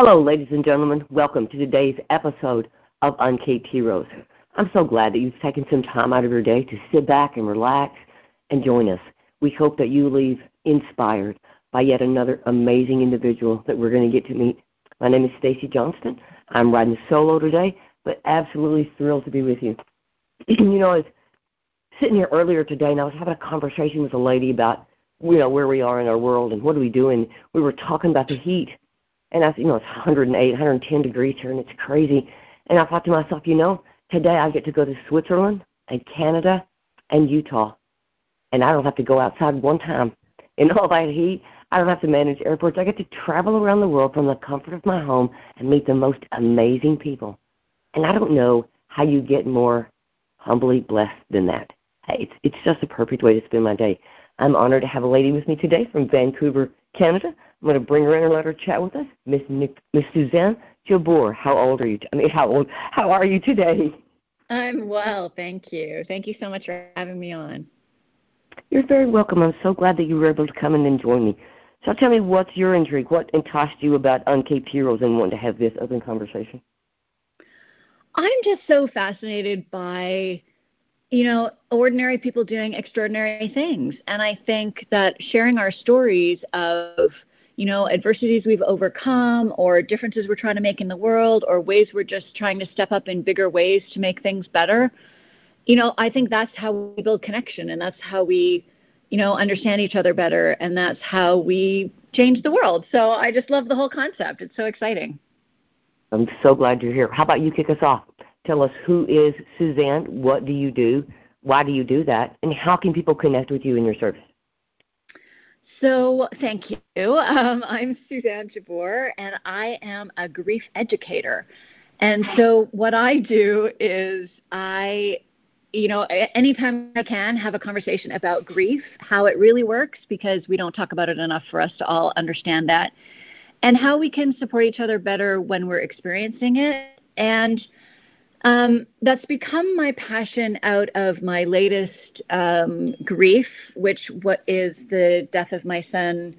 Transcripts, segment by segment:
Hello, ladies and gentlemen. Welcome to today's episode of Uncaped Heroes. I'm so glad that you've taken some time out of your day to sit back and relax and join us. We hope that you leave inspired by yet another amazing individual that we're going to get to meet. My name is Stacy Johnston. I'm riding solo today, but absolutely thrilled to be with you. you know, I was sitting here earlier today and I was having a conversation with a lady about you know where we are in our world and what are we doing. We were talking about the heat, and I, you know, it's 108, 110 degrees here, and it's crazy. And I thought to myself, you know, today I get to go to Switzerland and Canada and Utah, and I don't have to go outside one time in all that heat. I don't have to manage airports. I get to travel around the world from the comfort of my home and meet the most amazing people. And I don't know how you get more humbly blessed than that. It's it's just a perfect way to spend my day. I'm honored to have a lady with me today from Vancouver, Canada. I'm going to bring her in and let her chat with us. Miss Miss Suzanne Jabour. How old are you? I mean, how old? How are you today? I'm well, thank you. Thank you so much for having me on. You're very welcome. I'm so glad that you were able to come in and join me. So tell me, what's your intrigue? What enticed you about Uncaped Heroes and wanting to have this open conversation? I'm just so fascinated by you know, ordinary people doing extraordinary things. And I think that sharing our stories of, you know, adversities we've overcome or differences we're trying to make in the world or ways we're just trying to step up in bigger ways to make things better, you know, I think that's how we build connection and that's how we, you know, understand each other better and that's how we change the world. So I just love the whole concept. It's so exciting. I'm so glad you're here. How about you kick us off? Tell us who is Suzanne, what do you do, why do you do that, and how can people connect with you in your service? So, thank you. Um, I'm Suzanne Jabour, and I am a grief educator. And so, what I do is I, you know, anytime I can, have a conversation about grief, how it really works, because we don't talk about it enough for us to all understand that, and how we can support each other better when we're experiencing it. And um, that's become my passion out of my latest um, grief, which what is the death of my son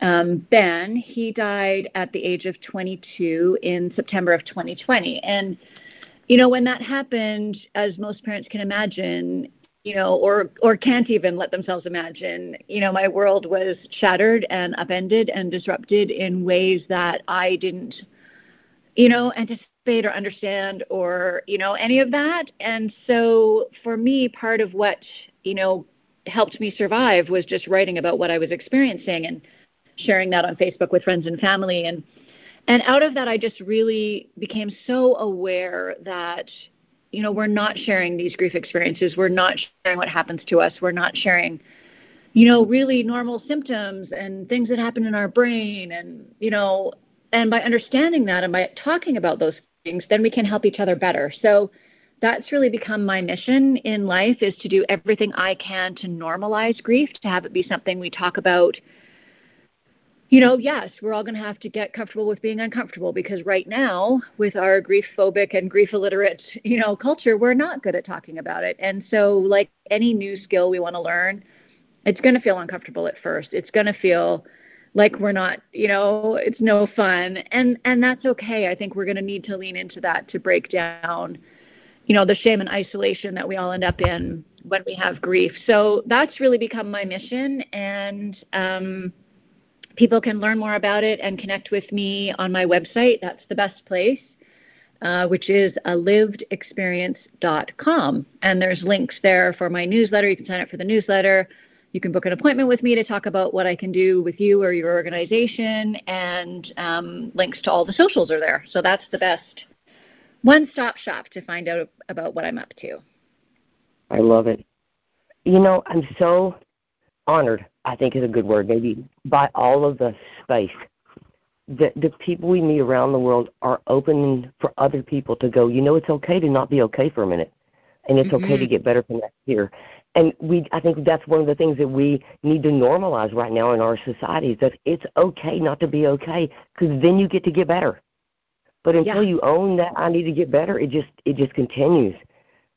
um, Ben. He died at the age of 22 in September of 2020, and you know when that happened, as most parents can imagine, you know, or or can't even let themselves imagine, you know, my world was shattered and upended and disrupted in ways that I didn't, you know, anticipate or understand or you know any of that. And so for me part of what you know helped me survive was just writing about what i was experiencing and sharing that on facebook with friends and family. And and out of that i just really became so aware that you know we're not sharing these grief experiences. We're not sharing what happens to us. We're not sharing you know really normal symptoms and things that happen in our brain and you know and by understanding that and by talking about those things, then we can help each other better. So that's really become my mission in life is to do everything I can to normalize grief, to have it be something we talk about. You know, yes, we're all going to have to get comfortable with being uncomfortable because right now, with our grief phobic and grief illiterate, you know, culture, we're not good at talking about it. And so, like any new skill we want to learn, it's going to feel uncomfortable at first. It's going to feel like we're not you know it's no fun. And and that's okay. I think we're going to need to lean into that to break down you know the shame and isolation that we all end up in when we have grief. So that's really become my mission. And um, people can learn more about it and connect with me on my website. That's the best place uh, which is a livedexperience.com and there's links there for my newsletter. You can sign up for the newsletter you can book an appointment with me to talk about what I can do with you or your organization, and um, links to all the socials are there. So that's the best one stop shop to find out about what I'm up to. I love it. You know, I'm so honored, I think is a good word, maybe, by all of the space that the people we meet around the world are open for other people to go, you know, it's okay to not be okay for a minute. And it's mm-hmm. okay to mm-hmm. get better from that here and we I think that's one of the things that we need to normalize right now in our society is that it's okay not to be okay because then you get to get better. But until yeah. you own that I need to get better, it just it just continues,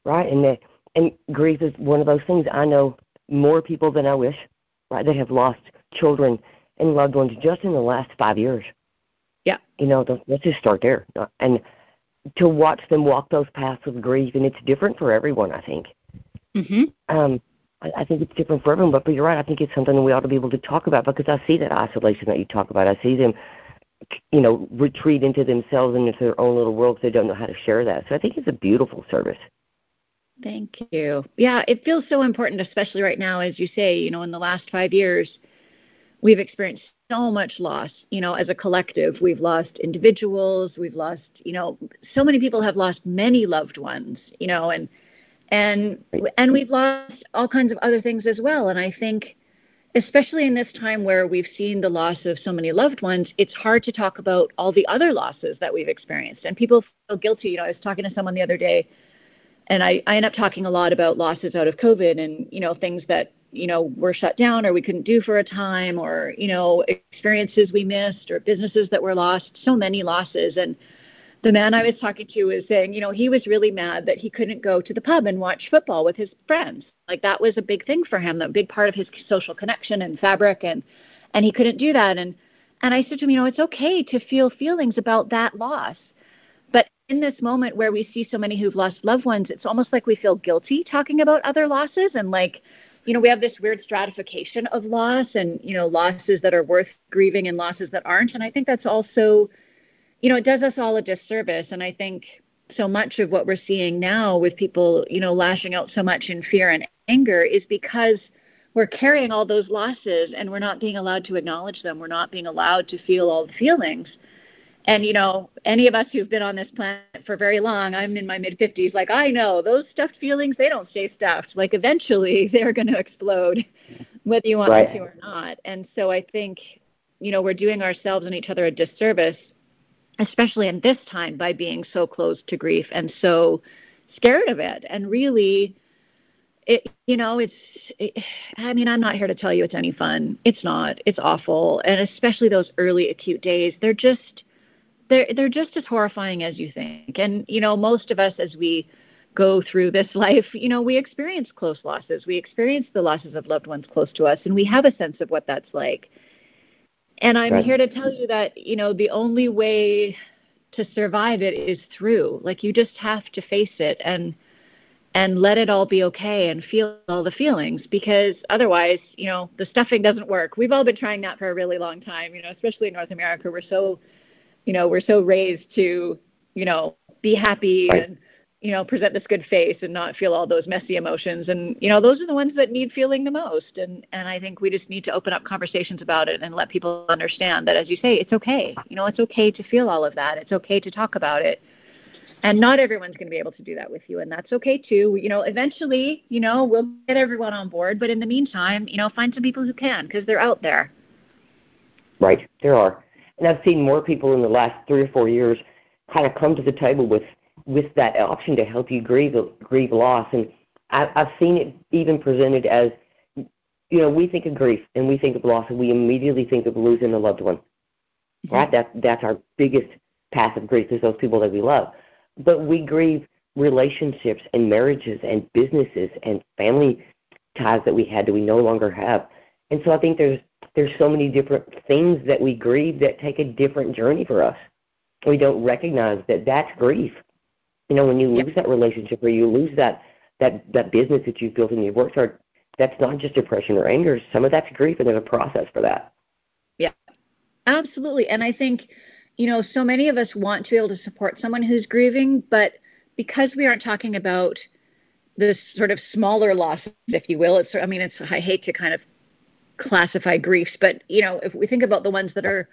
right? And that and grief is one of those things. I know more people than I wish, right? That have lost children and loved ones just in the last five years. Yeah. You know, let's just start there. And to watch them walk those paths of grief, and it's different for everyone, I think. Mm-hmm. Um, I, I think it's different for everyone, but, but you're right. I think it's something we ought to be able to talk about because I see that isolation that you talk about. I see them, you know, retreat into themselves and into their own little worlds. They don't know how to share that. So I think it's a beautiful service. Thank you. Yeah, it feels so important, especially right now, as you say, you know, in the last five years, we've experienced so much loss, you know, as a collective. We've lost individuals, we've lost, you know, so many people have lost many loved ones, you know, and and and we've lost all kinds of other things as well. And I think especially in this time where we've seen the loss of so many loved ones, it's hard to talk about all the other losses that we've experienced. And people feel guilty. You know, I was talking to someone the other day and I, I end up talking a lot about losses out of COVID and, you know, things that, you know, were shut down or we couldn't do for a time or, you know, experiences we missed or businesses that were lost, so many losses. And the man I was talking to was saying, you know, he was really mad that he couldn't go to the pub and watch football with his friends. Like that was a big thing for him, a big part of his social connection and fabric and and he couldn't do that. And and I said to him, you know, it's okay to feel feelings about that loss But in this moment where we see so many who've lost loved ones, it's almost like we feel guilty talking about other losses and like, you know, we have this weird stratification of loss and, you know, losses that are worth grieving and losses that aren't. And I think that's also, you know, it does us all a disservice. And I think so much of what we're seeing now with people, you know, lashing out so much in fear and anger is because we're carrying all those losses and we're not being allowed to acknowledge them. We're not being allowed to feel all the feelings and you know any of us who've been on this planet for very long i'm in my mid 50s like i know those stuffed feelings they don't stay stuffed like eventually they're going to explode whether you want right. them to or not and so i think you know we're doing ourselves and each other a disservice especially in this time by being so close to grief and so scared of it and really it you know it's it, i mean i'm not here to tell you it's any fun it's not it's awful and especially those early acute days they're just they're they're just as horrifying as you think. And you know, most of us as we go through this life, you know, we experience close losses. We experience the losses of loved ones close to us, and we have a sense of what that's like. And I'm right. here to tell you that, you know, the only way to survive it is through. Like you just have to face it and and let it all be okay and feel all the feelings because otherwise, you know, the stuffing doesn't work. We've all been trying that for a really long time, you know, especially in North America. We're so you know we're so raised to you know be happy right. and you know present this good face and not feel all those messy emotions. And you know those are the ones that need feeling the most. And and i think we just need to open up conversations about it and let people understand that as you say it's okay. You know it's okay to feel all of that. It's okay to talk about it. And not everyone's going to be able to do that with you and that's okay too. You know eventually you know we'll get everyone on board but in the meantime you know find some people who can because they're out there. Right. There are. And I've seen more people in the last three or four years kind of come to the table with with that option to help you grieve grieve loss. And I, I've seen it even presented as, you know, we think of grief and we think of loss, and we immediately think of losing a loved one. Mm-hmm. Right? That that's our biggest path of grief is those people that we love. But we grieve relationships and marriages and businesses and family ties that we had that we no longer have. And so I think there's there's so many different things that we grieve that take a different journey for us. We don't recognize that that's grief. You know, when you lose that relationship or you lose that that that business that you've built and you've worked hard, that's not just depression or anger. Some of that's grief, and there's a process for that. Yeah, absolutely. And I think, you know, so many of us want to be able to support someone who's grieving, but because we aren't talking about this sort of smaller loss, if you will, it's I mean, it's I hate to kind of classify griefs, but you know, if we think about the ones that are,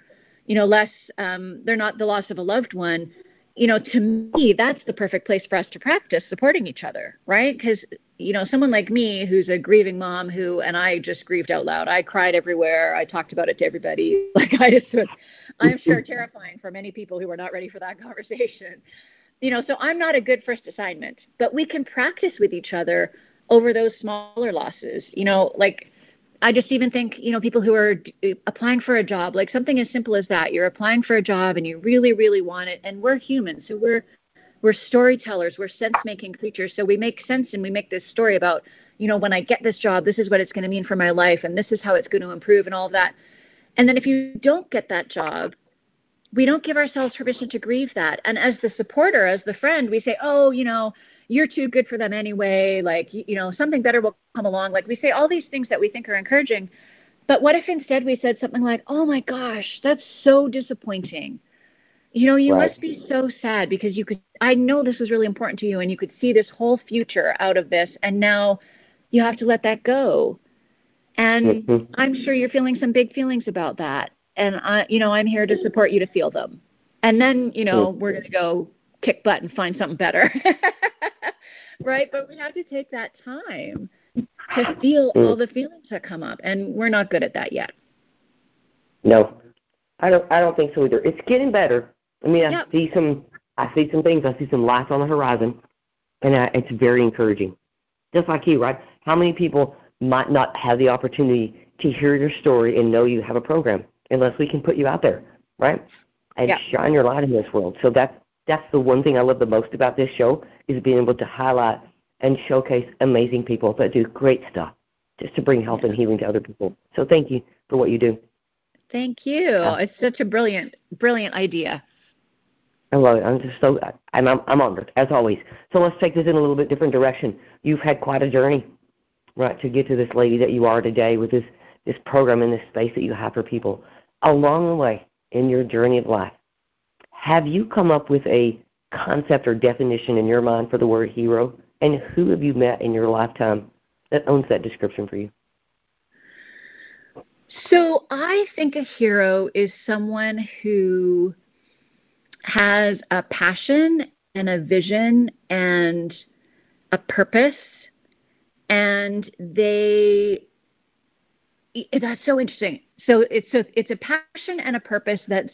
you know, less, um, they're not the loss of a loved one. You know, to me, that's the perfect place for us to practice supporting each other, right? Because you know, someone like me who's a grieving mom who, and I just grieved out loud. I cried everywhere. I talked about it to everybody. Like I just was, I'm sure terrifying for many people who are not ready for that conversation. You know, so I'm not a good first assignment, but we can practice with each other over those smaller losses. You know, like I just even think, you know, people who are uh, applying for a job, like something as simple as that. You're applying for a job and you really, really want it, and we're humans, so we're we're storytellers, we're sense-making creatures, so we make sense and we make this story about, you know, when I get this job, this is what it's going to mean for my life, and this is how it's going to improve, and all of that. And then if you don't get that job, we don't give ourselves permission to grieve that. And as the supporter, as the friend, we say, oh, you know, you're too good for them anyway. Like, you know, something better will come along. Like, we say all these things that we think are encouraging. But what if instead we said something like, oh my gosh, that's so disappointing? You know, you right. must be so sad because you could, I know this was really important to you and you could see this whole future out of this. And now you have to let that go. And mm-hmm. I'm sure you're feeling some big feelings about that. And I, you know, I'm here to support you to feel them. And then, you know, mm-hmm. we're going to go kick butt and find something better. right? But we have to take that time to feel mm. all the feelings that come up, and we're not good at that yet. No, I don't. I don't think so either. It's getting better. I mean, I yep. see some. I see some things. I see some lights on the horizon, and I, it's very encouraging. Just like you, right? How many people might not have the opportunity to hear your story and know you have a program unless we can put you out there, right? And yep. shine your light in this world. So that's that's the one thing I love the most about this show is being able to highlight and showcase amazing people that do great stuff just to bring health and healing to other people. So thank you for what you do. Thank you. Uh, it's such a brilliant, brilliant idea. I love it. I'm just so I'm, I'm I'm honored as always. So let's take this in a little bit different direction. You've had quite a journey, right, to get to this lady that you are today with this this program and this space that you have for people. Along the way in your journey of life, have you come up with a concept or definition in your mind for the word hero? And who have you met in your lifetime that owns that description for you? So I think a hero is someone who has a passion and a vision and a purpose and they that's so interesting so it's so it's a passion and a purpose that's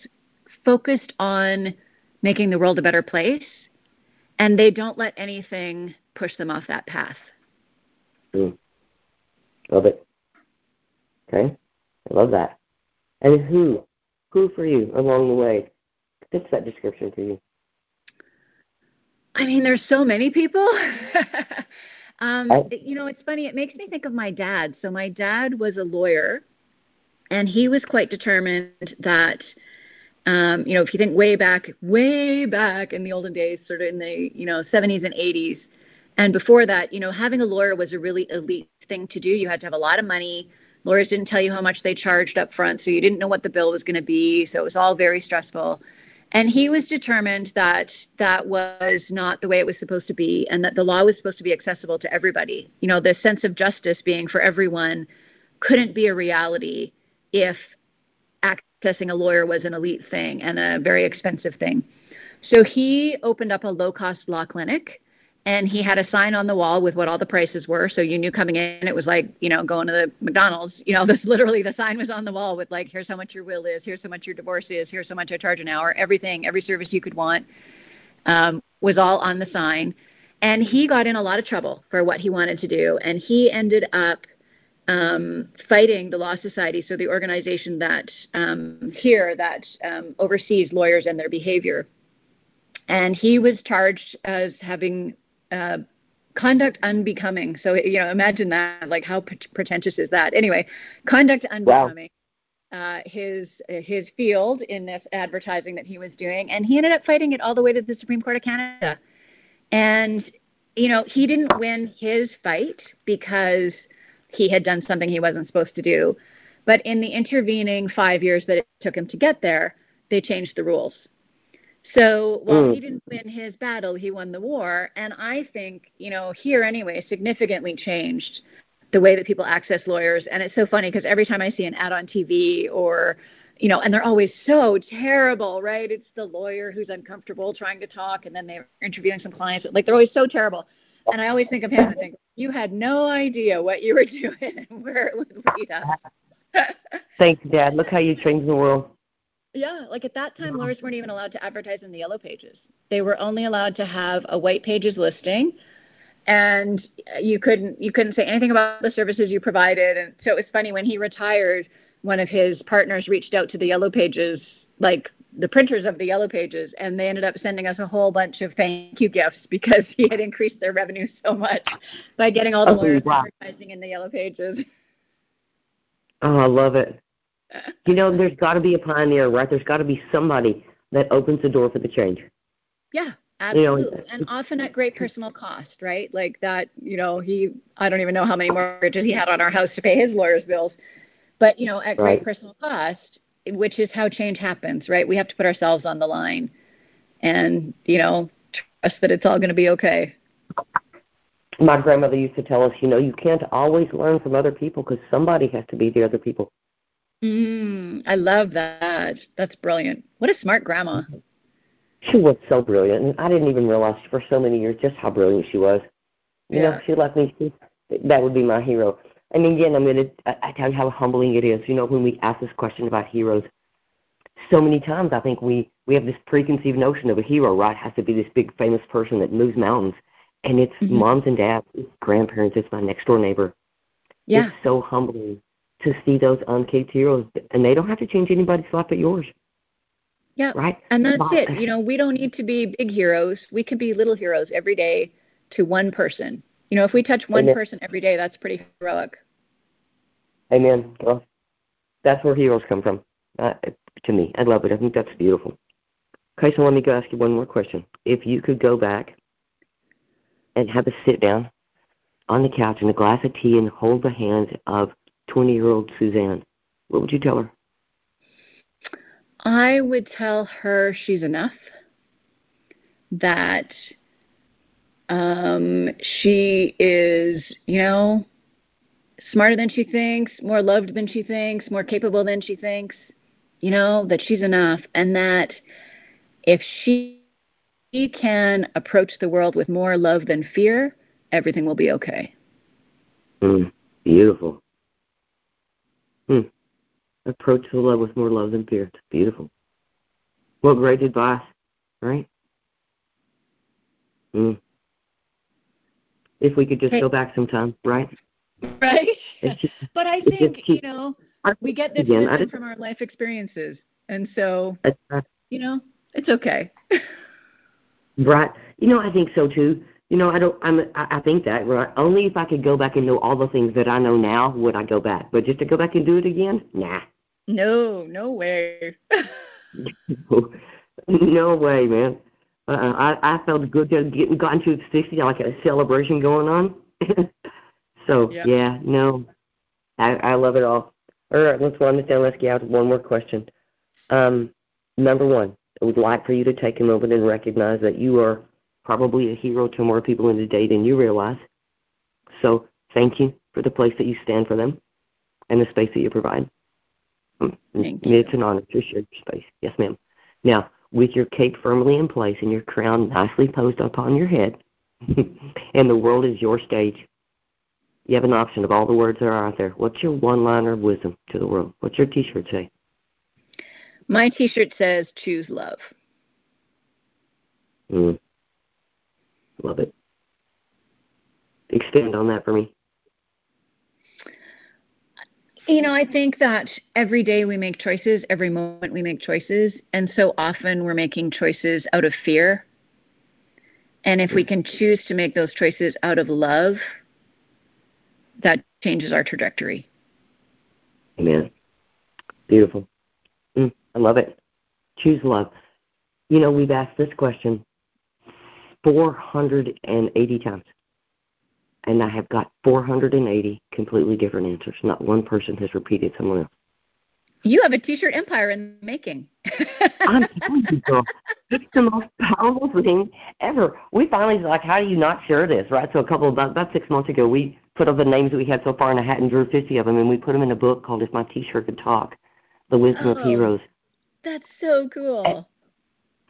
focused on making the world a better place and they don't let anything push them off that path. Mm. Love it. Okay. I love that. And who? Who for you along the way fits that description for you? I mean, there's so many people. um, oh. you know, it's funny. It makes me think of my dad. So my dad was a lawyer, and he was quite determined that um, you know, if you think way back, way back in the olden days, sort of in the, you know, 70s and 80s, and before that, you know, having a lawyer was a really elite thing to do. You had to have a lot of money. Lawyers didn't tell you how much they charged up front, so you didn't know what the bill was going to be. So it was all very stressful. And he was determined that that was not the way it was supposed to be, and that the law was supposed to be accessible to everybody. You know, the sense of justice being for everyone couldn't be a reality if accessing a lawyer was an elite thing and a very expensive thing. So he opened up a low cost law clinic and he had a sign on the wall with what all the prices were so you knew coming in it was like you know going to the mcdonald's you know this literally the sign was on the wall with like here's how much your will is here's how much your divorce is here's how much i charge an hour everything every service you could want um, was all on the sign and he got in a lot of trouble for what he wanted to do and he ended up um, fighting the Law Society, so the organization that um, here that um, oversees lawyers and their behavior. And he was charged as having uh, conduct unbecoming. So you know, imagine that. Like, how pretentious is that? Anyway, conduct unbecoming. Wow. Uh, his his field in this advertising that he was doing, and he ended up fighting it all the way to the Supreme Court of Canada. And you know, he didn't win his fight because he had done something he wasn't supposed to do. But in the intervening five years that it took him to get there, they changed the rules. So while mm. he didn't win his battle, he won the war. And I think, you know, here anyway, significantly changed the way that people access lawyers. And it's so funny because every time I see an ad on TV or, you know, and they're always so terrible, right? It's the lawyer who's uncomfortable trying to talk and then they're interviewing some clients. Like they're always so terrible. And I always think of him and think, you had no idea what you were doing and where it would lead us. Thanks, Dad. Look how you changed the world. Yeah, like at that time, lawyers weren't even allowed to advertise in the yellow pages. They were only allowed to have a white pages listing, and you couldn't you couldn't say anything about the services you provided. And so it was funny when he retired. One of his partners reached out to the yellow pages like the printers of the yellow pages and they ended up sending us a whole bunch of thank you gifts because he had increased their revenue so much by getting all the oh, lawyers wow. advertising in the yellow pages. Oh, I love it. you know, there's got to be a pioneer, right? There's got to be somebody that opens the door for the change. Yeah, absolutely. You know, and often at great personal cost, right? Like that, you know, he, I don't even know how many mortgages he had on our house to pay his lawyer's bills, but, you know, at great personal cost, which is how change happens, right? We have to put ourselves on the line and, you know, trust that it's all going to be okay. My grandmother used to tell us, you know, you can't always learn from other people because somebody has to be the other people. Mm, I love that. That's brilliant. What a smart grandma. She was so brilliant, and I didn't even realize for so many years just how brilliant she was. You yeah. know, she left me. She, that would be my hero. And again, I'm gonna. I tell you how humbling it is. You know, when we ask this question about heroes, so many times I think we we have this preconceived notion of a hero, right? Has to be this big famous person that moves mountains, and it's mm-hmm. moms and dads, it's grandparents, it's my next door neighbor. Yeah. It's so humbling to see those uncaped heroes, and they don't have to change anybody's life but yours. Yeah. Right. And that's it. You know, we don't need to be big heroes. We can be little heroes every day to one person. You know, if we touch one person every day, that's pretty heroic. Amen. Well, that's where heroes come from. Uh, to me, I love it. I think that's beautiful. Okay, so let me go ask you one more question. If you could go back and have a sit down on the couch and a glass of tea and hold the hand of 20 year old Suzanne, what would you tell her? I would tell her she's enough, that um, she is, you know, smarter than she thinks, more loved than she thinks, more capable than she thinks, you know, that she's enough, and that if she can approach the world with more love than fear, everything will be okay. Mm, beautiful. Hmm. Approach the love with more love than fear. It's beautiful. What great advice, right? Hmm. If we could just hey. go back sometime, right? Right. Just, but I think, you know, we get this again, wisdom from our life experiences. And so, you know, it's okay. right. You know, I think so too. You know, I don't. I'm. I, I think that right. Only if I could go back and know all the things that I know now would I go back. But just to go back and do it again, nah. No, no way. no way, man. Uh, I I felt good to getting gotten to sixty, like a celebration going on. so yep. yeah, no, I I love it all. All right, let's wind this down. Let's get out to one more question. Um, number one, I would like for you to take a moment and recognize that you are probably a hero to more people in the day than you realize. So thank you for the place that you stand for them and the space that you provide. Mm, thank it's an honor to share your space. Yes, ma'am. Now, with your cape firmly in place and your crown nicely posed upon your head, and the world is your stage, you have an option of all the words that are out there. What's your one liner of wisdom to the world? What's your t shirt say? My t shirt says choose love. Mm. Love it. Extend on that for me. You know, I think that every day we make choices, every moment we make choices, and so often we're making choices out of fear. And if we can choose to make those choices out of love, that changes our trajectory. Amen. Beautiful. Mm, I love it. Choose love. You know, we've asked this question 480 times and I have got 480 completely different answers. Not one person has repeated someone else. You have a t-shirt empire in the making. I'm telling you, girl, it's the most powerful thing ever. We finally like, how do you not share this, right? So a couple of about six months ago, we put all the names that we had so far in a hat and drew 50 of them, and we put them in a book called "If My T-Shirt Could Talk: The Wisdom oh, of Heroes." That's so cool. And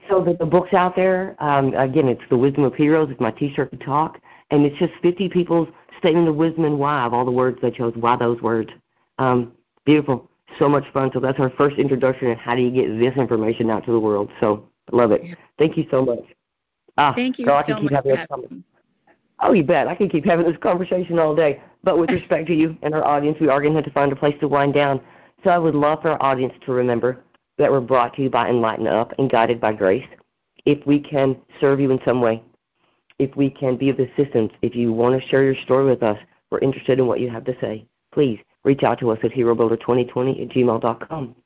so that the book's out there. Um, again, it's "The Wisdom of Heroes." If my T-shirt could talk, and it's just 50 people's statement of wisdom and why of all the words they chose. Why those words? Um, beautiful, so much fun. So that's our first introduction and how do you get this information out to the world. So love it. Thank you so much. Ah, Thank you girl, so I can keep much. Having. Oh, you bet. I can keep having this conversation all day. But with respect to you and our audience, we are going to have to find a place to wind down. So I would love for our audience to remember that we're brought to you by Enlighten Up and guided by grace. If we can serve you in some way, if we can be of assistance, if you want to share your story with us, we're interested in what you have to say. Please reach out to us at herobuilder2020 at gmail.com.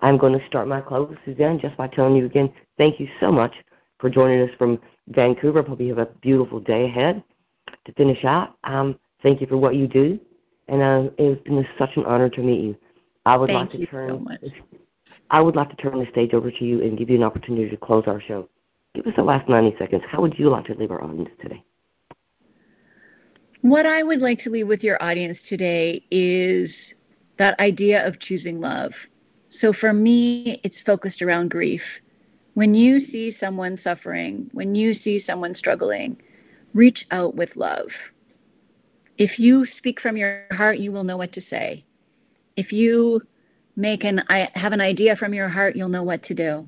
I'm going to start my close, Suzanne, just by telling you again, thank you so much for joining us from Vancouver. Hope you have a beautiful day ahead. To finish out, um, thank you for what you do, and uh, it's been such an honor to meet you. I would thank like to turn. So I would like to turn the stage over to you and give you an opportunity to close our show. Give us the last 90 seconds. How would you like to leave our audience today? What I would like to leave with your audience today is that idea of choosing love. So for me, it's focused around grief. When you see someone suffering, when you see someone struggling, reach out with love. If you speak from your heart, you will know what to say. If you make an I have an idea from your heart, you'll know what to do.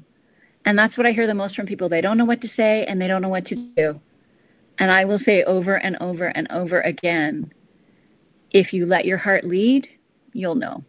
And that's what I hear the most from people. They don't know what to say and they don't know what to do. And I will say over and over and over again, if you let your heart lead, you'll know.